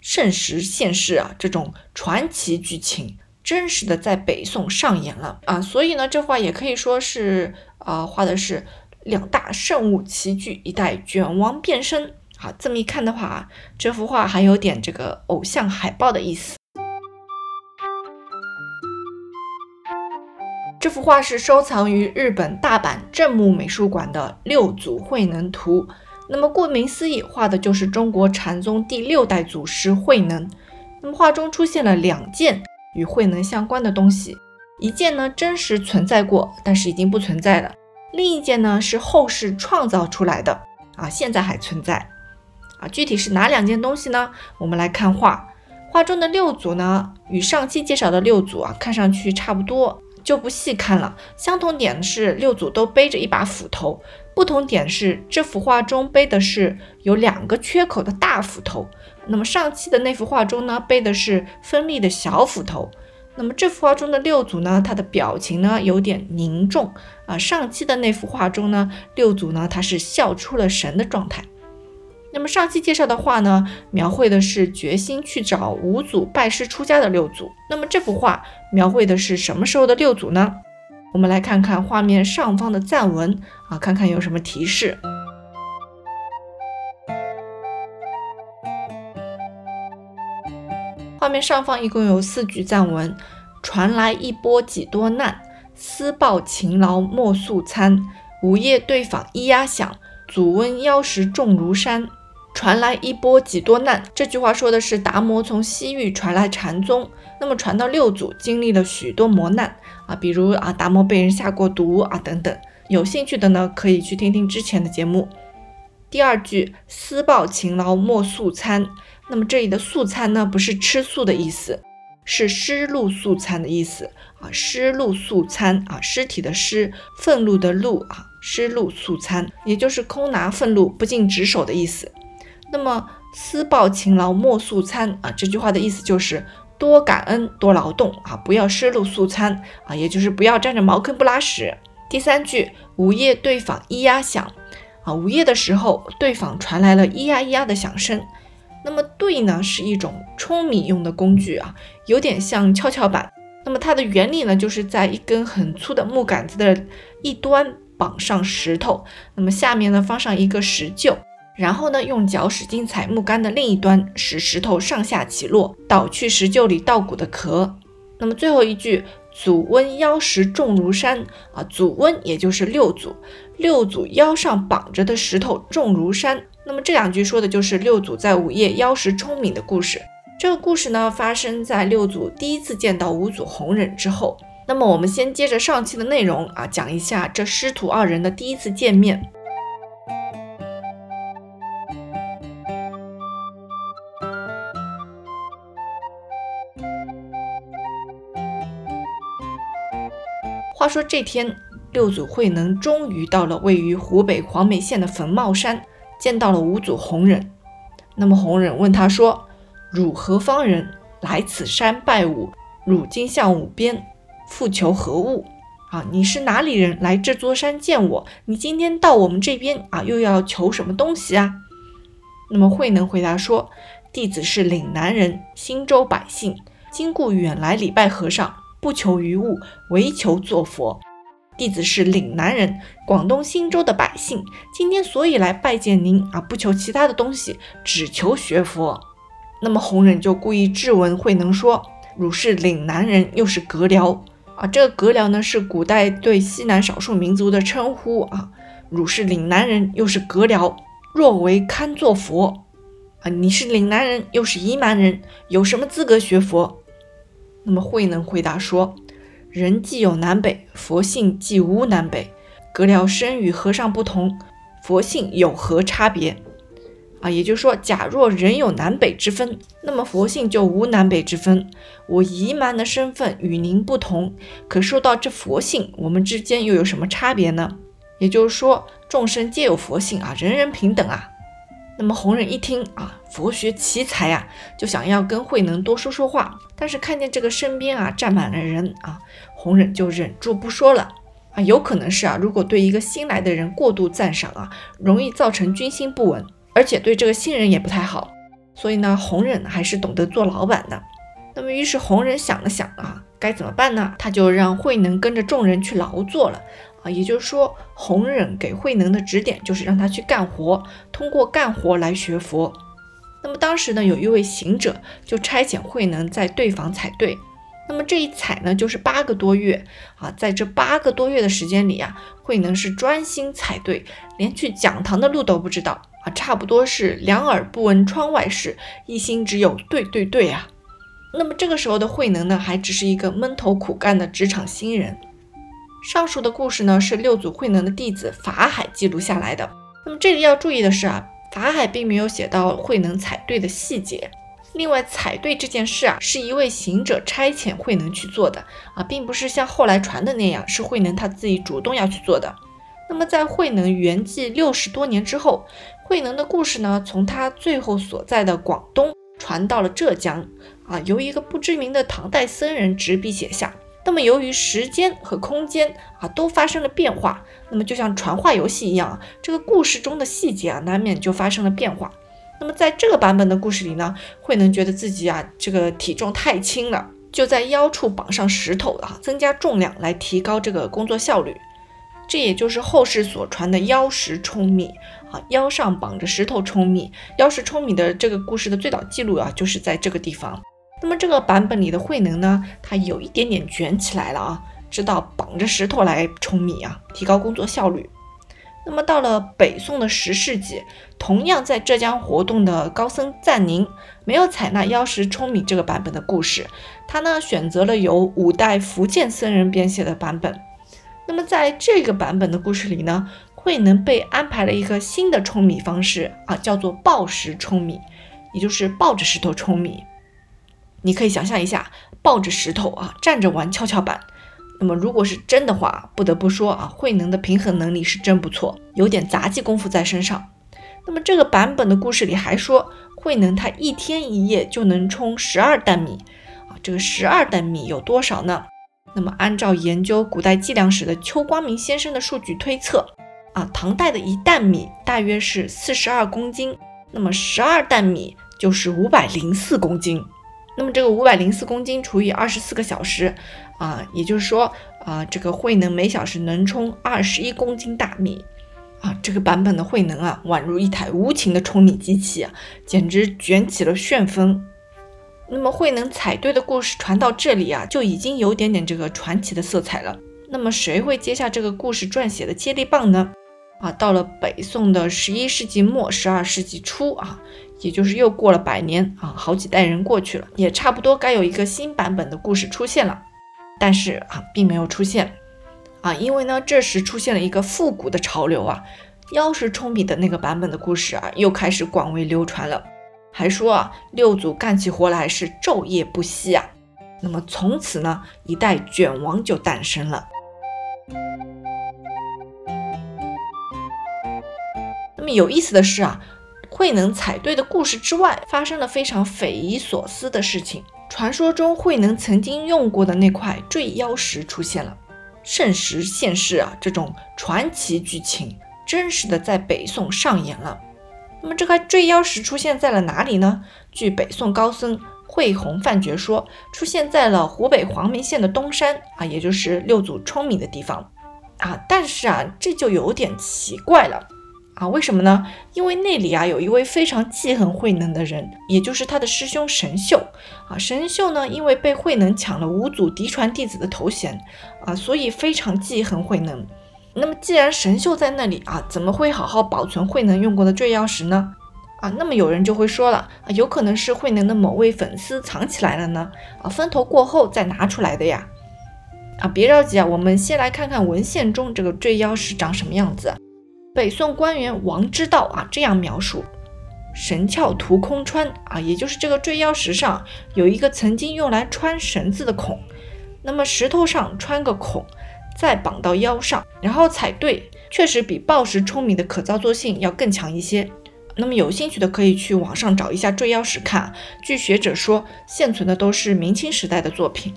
圣实现世啊这种传奇剧情，真实的在北宋上演了啊。所以呢，这幅画也可以说是啊，画的是两大圣物齐聚，一代卷王变身。好，这么一看的话，这幅画还有点这个偶像海报的意思。这幅画是收藏于日本大阪正木美术馆的六祖慧能图。那么顾名思义，画的就是中国禅宗第六代祖师慧能。那么画中出现了两件与慧能相关的东西，一件呢真实存在过，但是已经不存在了；另一件呢是后世创造出来的，啊，现在还存在。啊，具体是哪两件东西呢？我们来看画，画中的六祖呢，与上期介绍的六祖啊，看上去差不多。就不细看了。相同点是六组都背着一把斧头，不同点是这幅画中背的是有两个缺口的大斧头，那么上期的那幅画中呢背的是锋利的小斧头。那么这幅画中的六组呢，他的表情呢有点凝重啊。上期的那幅画中呢，六组呢他是笑出了神的状态。那么上期介绍的画呢，描绘的是决心去找五祖拜师出家的六祖。那么这幅画描绘的是什么时候的六祖呢？我们来看看画面上方的赞文啊，看看有什么提示。画面上方一共有四句赞文：传来一波几多难，思报勤劳莫素餐。午夜对访咿呀响，祖温妖石重如山。传来一波几多难，这句话说的是达摩从西域传来禅宗，那么传到六祖经历了许多磨难啊，比如啊达摩被人下过毒啊等等。有兴趣的呢，可以去听听之前的节目。第二句思报勤劳莫素餐，那么这里的素餐呢，不是吃素的意思，是失路素餐的意思啊，失路素餐啊，尸体的尸，愤怒的怒啊，失路素餐，也就是空拿愤怒不尽职守的意思。那么“思报勤劳莫素餐”啊，这句话的意思就是多感恩多劳动啊，不要失路素餐啊，也就是不要占着茅坑不拉屎。第三句“午夜对访咿呀响”啊，午夜的时候对访传来了咿呀咿呀的响声。那么对呢是一种舂米用的工具啊，有点像跷跷板。那么它的原理呢，就是在一根很粗的木杆子的一端绑上石头，那么下面呢放上一个石臼。然后呢，用脚使劲踩木杆的另一端，使石头上下起落，捣去石臼里稻谷的壳。那么最后一句“祖温腰石重如山”啊，祖温也就是六祖，六祖腰上绑着的石头重如山。那么这两句说的就是六祖在午夜腰石舂米的故事。这个故事呢，发生在六祖第一次见到五祖弘忍之后。那么我们先接着上期的内容啊，讲一下这师徒二人的第一次见面。话说这天，六祖慧能终于到了位于湖北黄梅县的坟帽山，见到了五祖弘忍。那么弘忍问他说：“汝何方人？来此山拜吾？汝今向吾边，复求何物？啊，你是哪里人？来这座山见我？你今天到我们这边啊，又要求什么东西啊？”那么慧能回答说：“弟子是岭南人，新州百姓，今故远来礼拜和尚。”不求于物，唯求作佛。弟子是岭南人，广东新州的百姓。今天所以来拜见您啊，不求其他的东西，只求学佛。那么弘忍就故意质问慧能说：“汝是岭南人，又是獦獠啊？这个獦獠呢，是古代对西南少数民族的称呼啊。汝是岭南人，又是獦獠，若为堪作佛啊？你是岭南人，又是沂蛮人，有什么资格学佛？”那么慧能回答说：“人既有南北，佛性既无南北。格了生与和尚不同，佛性有何差别？啊，也就是说，假若人有南北之分，那么佛性就无南北之分。我夷蛮的身份与您不同，可说到这佛性，我们之间又有什么差别呢？也就是说，众生皆有佛性啊，人人平等啊。”那么弘忍一听啊，佛学奇才呀，就想要跟慧能多说说话。但是看见这个身边啊站满了人啊，弘忍就忍住不说了啊。有可能是啊，如果对一个新来的人过度赞赏啊，容易造成军心不稳，而且对这个新人也不太好。所以呢，弘忍还是懂得做老板的。那么，于是弘忍想了想啊，该怎么办呢？他就让慧能跟着众人去劳作了也就是说，弘忍给慧能的指点就是让他去干活，通过干活来学佛。那么当时呢，有一位行者就差遣慧能在对房采对。那么这一采呢，就是八个多月啊。在这八个多月的时间里啊，慧能是专心采对，连去讲堂的路都不知道啊。差不多是两耳不闻窗外事，一心只有对对对啊。那么这个时候的慧能呢，还只是一个闷头苦干的职场新人。上述的故事呢，是六祖慧能的弟子法海记录下来的。那么这里要注意的是啊，法海并没有写到慧能采对的细节。另外，采对这件事啊，是一位行者差遣慧能去做的啊，并不是像后来传的那样，是慧能他自己主动要去做的。那么在慧能圆寂六十多年之后，慧能的故事呢，从他最后所在的广东传到了浙江。啊，由一个不知名的唐代僧人执笔写下。那么，由于时间和空间啊都发生了变化，那么就像传话游戏一样，这个故事中的细节啊难免就发生了变化。那么，在这个版本的故事里呢，慧能觉得自己啊这个体重太轻了，就在腰处绑上石头啊，增加重量来提高这个工作效率。这也就是后世所传的腰石冲米啊，腰上绑着石头冲米。腰石冲米的这个故事的最早记录啊，就是在这个地方。那么这个版本里的慧能呢，他有一点点卷起来了啊，知道绑着石头来冲米啊，提高工作效率。那么到了北宋的十世纪，同样在浙江活动的高僧赞宁，没有采纳腰石冲米这个版本的故事，他呢选择了由五代福建僧人编写的版本。那么在这个版本的故事里呢，慧能被安排了一个新的冲米方式啊，叫做抱石冲米，也就是抱着石头冲米。你可以想象一下，抱着石头啊，站着玩跷跷板。那么，如果是真的话，不得不说啊，慧能的平衡能力是真不错，有点杂技功夫在身上。那么，这个版本的故事里还说，慧能他一天一夜就能冲十二担米啊。这个十二担米有多少呢？那么，按照研究古代计量史的邱光明先生的数据推测啊，唐代的一担米大约是四十二公斤，那么十二担米就是五百零四公斤。那么这个五百零四公斤除以二十四个小时，啊，也就是说，啊，这个慧能每小时能冲二十一公斤大米，啊，这个版本的慧能啊，宛如一台无情的冲米机器啊，简直卷起了旋风。那么慧能踩对的故事传到这里啊，就已经有点点这个传奇的色彩了。那么谁会接下这个故事撰写的接力棒呢？啊，到了北宋的十一世纪末、十二世纪初啊。也就是又过了百年啊，好几代人过去了，也差不多该有一个新版本的故事出现了，但是啊，并没有出现啊，因为呢，这时出现了一个复古的潮流啊，妖石冲笔的那个版本的故事啊，又开始广为流传了，还说啊，六祖干起活来是昼夜不息啊，那么从此呢，一代卷王就诞生了。有意思的是啊。慧能采对的故事之外，发生了非常匪夷所思的事情。传说中，慧能曾经用过的那块坠妖石出现了，圣石现世啊！这种传奇剧情真实的在北宋上演了。那么，这块坠妖石出现在了哪里呢？据北宋高僧慧弘范觉说，出现在了湖北黄梅县的东山啊，也就是六祖聪明的地方啊。但是啊，这就有点奇怪了。啊，为什么呢？因为那里啊有一位非常记恨慧能的人，也就是他的师兄神秀。啊，神秀呢，因为被慧能抢了五祖嫡传弟子的头衔，啊，所以非常记恨慧能。那么既然神秀在那里啊，怎么会好好保存慧能用过的坠妖石呢？啊，那么有人就会说了，啊，有可能是慧能的某位粉丝藏起来了呢？啊，风头过后再拿出来的呀？啊，别着急啊，我们先来看看文献中这个坠妖石长什么样子。北宋官员王之道啊这样描述：神窍图空穿啊，也就是这个坠腰石上有一个曾经用来穿绳子的孔，那么石头上穿个孔，再绑到腰上，然后踩对，确实比抱石冲米的可操作性要更强一些。那么有兴趣的可以去网上找一下坠腰石看，据学者说，现存的都是明清时代的作品。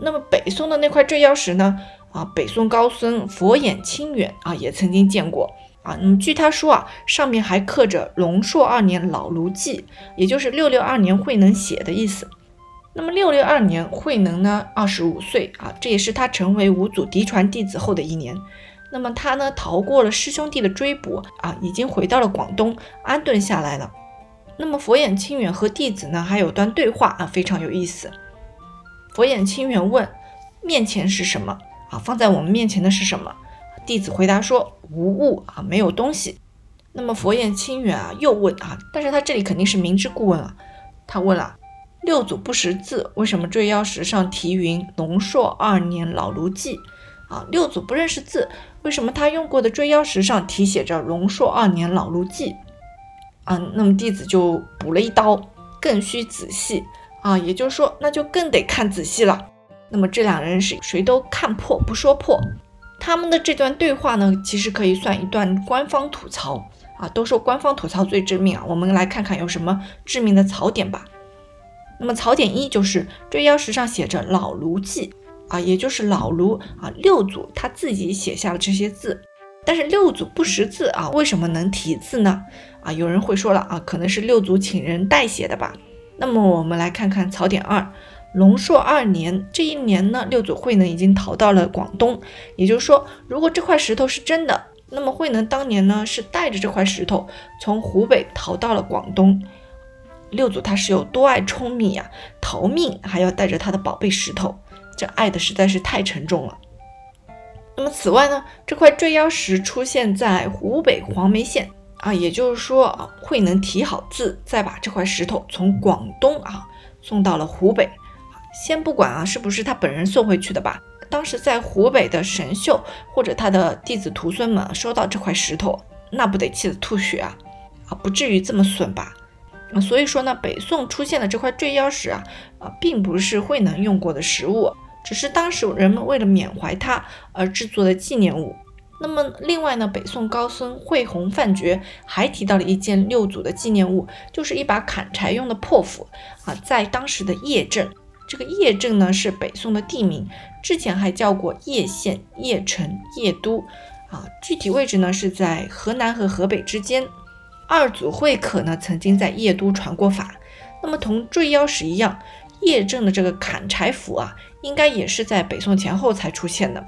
那么北宋的那块坠腰石呢？啊，北宋高僧佛眼清远啊，也曾经见过啊。那么据他说啊，上面还刻着“龙朔二年老卢记”，也就是六六二年慧能写的意思。那么六六二年，慧能呢二十五岁啊，这也是他成为五祖嫡传弟子后的一年。那么他呢逃过了师兄弟的追捕啊，已经回到了广东安顿下来了。那么佛眼清远和弟子呢还有段对话啊，非常有意思。佛眼清远问：“面前是什么？啊，放在我们面前的是什么？”弟子回答说：“无物啊，没有东西。”那么佛眼清远啊又问啊，但是他这里肯定是明知故问啊，他问了。六祖不识字，为什么坠腰石上题云“龙朔二年老卢记”？啊，六祖不认识字，为什么他用过的坠腰石上题写着“龙朔二年老卢记”？啊，那么弟子就补了一刀，更需仔细啊，也就是说，那就更得看仔细了。那么这两人是谁都看破不说破，他们的这段对话呢，其实可以算一段官方吐槽啊，都说官方吐槽最致命啊，我们来看看有什么致命的槽点吧。那么槽点一就是追腰石上写着“老卢记”啊，也就是老卢啊六祖他自己写下了这些字，但是六祖不识字啊，为什么能题字呢？啊，有人会说了啊，可能是六祖请人代写的吧。那么我们来看看槽点二，龙朔二年这一年呢，六祖慧能已经逃到了广东，也就是说，如果这块石头是真的，那么慧能当年呢是带着这块石头从湖北逃到了广东。六祖他是有多爱舂米啊，逃命还要带着他的宝贝石头，这爱的实在是太沉重了。那么此外呢，这块坠腰石出现在湖北黄梅县啊，也就是说啊，慧能提好字，再把这块石头从广东啊送到了湖北。先不管啊是不是他本人送回去的吧，当时在湖北的神秀或者他的弟子徒孙们收到这块石头，那不得气得吐血啊啊，不至于这么损吧？所以说呢，北宋出现的这块坠腰石啊，啊，并不是慧能用过的实物，只是当时人们为了缅怀他而制作的纪念物。那么另外呢，北宋高僧慧弘范觉还提到了一件六祖的纪念物，就是一把砍柴用的破斧啊，在当时的叶镇，这个叶镇呢是北宋的地名，之前还叫过叶县、叶城、叶都啊，具体位置呢是在河南和河北之间。二祖慧可呢，曾经在叶都传过法。那么同坠妖石一样，叶镇的这个砍柴斧啊，应该也是在北宋前后才出现的。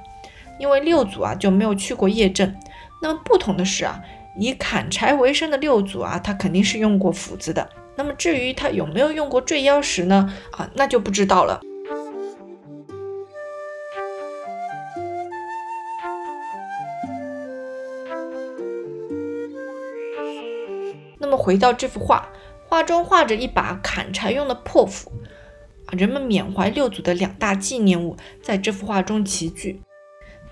因为六祖啊就没有去过叶镇。那么不同的是啊，以砍柴为生的六祖啊，他肯定是用过斧子的。那么至于他有没有用过坠腰石呢？啊，那就不知道了。那么回到这幅画，画中画着一把砍柴用的破斧啊，人们缅怀六祖的两大纪念物在这幅画中齐聚。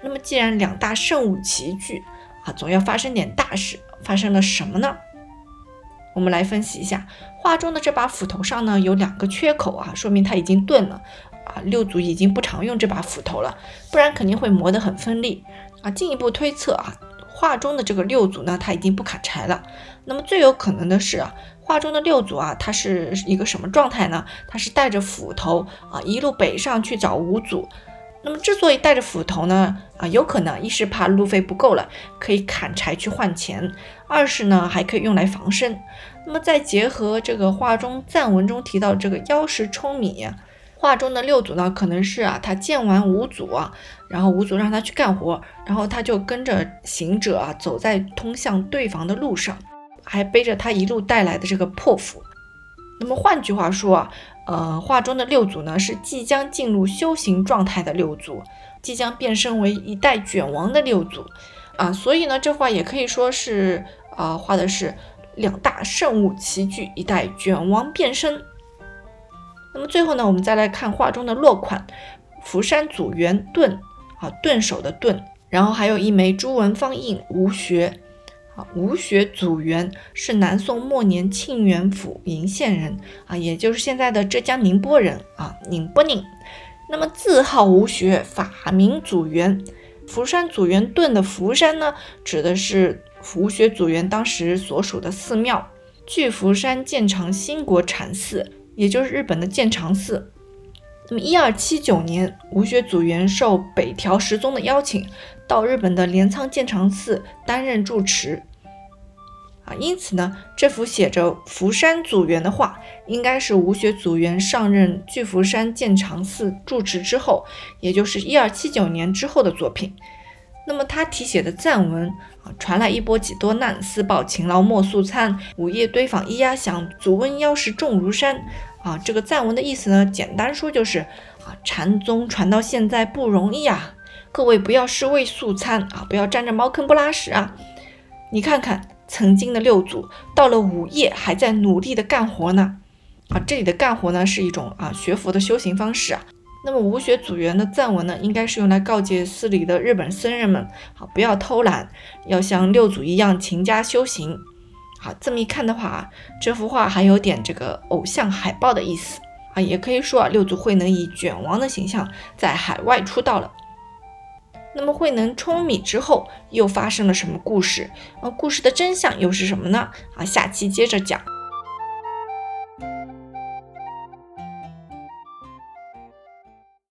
那么既然两大圣物齐聚啊，总要发生点大事。发生了什么呢？我们来分析一下，画中的这把斧头上呢有两个缺口啊，说明它已经钝了啊，六祖已经不常用这把斧头了，不然肯定会磨得很锋利啊。进一步推测啊。画中的这个六祖呢，他已经不砍柴了。那么最有可能的是啊，画中的六祖啊，他是一个什么状态呢？他是带着斧头啊，一路北上去找五祖。那么之所以带着斧头呢，啊，有可能一是怕路费不够了，可以砍柴去换钱；二是呢，还可以用来防身。那么再结合这个画中赞文中提到这个腰石舂米。画中的六祖呢，可能是啊，他见完五祖啊，然后五祖让他去干活，然后他就跟着行者啊，走在通向对方的路上，还背着他一路带来的这个破斧。那么换句话说啊，呃，画中的六祖呢，是即将进入修行状态的六祖，即将变身为一代卷王的六祖啊，所以呢，这画也可以说是啊，画的是两大圣物齐聚，一代卷王变身。那么最后呢，我们再来看画中的落款，福山祖元盾啊，盾首的盾，然后还有一枚朱文方印吴学啊，吴学祖元是南宋末年庆元府鄞县人啊，也就是现在的浙江宁波人啊，宁波宁。那么字号吴学，法名祖元。福山祖元盾的福山呢，指的是吴学祖元当时所属的寺庙，巨福山建长兴国禅寺。也就是日本的建长寺，那么一二七九年，吴学祖元受北条时宗的邀请，到日本的镰仓建长寺担任住持。啊，因此呢，这幅写着福山祖元的画，应该是吴学祖元上任巨福山建长寺住持之后，也就是一二七九年之后的作品。那么他题写的赞文啊，传来一波几多难，四报勤劳莫素餐，午夜堆坊咿呀响，祖温腰食重如山。啊，这个赞文的意思呢，简单说就是啊，禅宗传到现在不容易啊，各位不要视为素餐啊，不要占着茅坑不拉屎啊。你看看曾经的六祖，到了午夜还在努力的干活呢。啊，这里的干活呢，是一种啊学佛的修行方式啊。那么武学组员的赞文呢，应该是用来告诫寺里的日本僧人们，好不要偷懒，要像六祖一样勤加修行。好，这么一看的话啊，这幅画还有点这个偶像海报的意思啊，也可以说啊，六祖慧能以卷王的形象在海外出道了。那么慧能冲米之后又发生了什么故事？呃，故事的真相又是什么呢？啊，下期接着讲。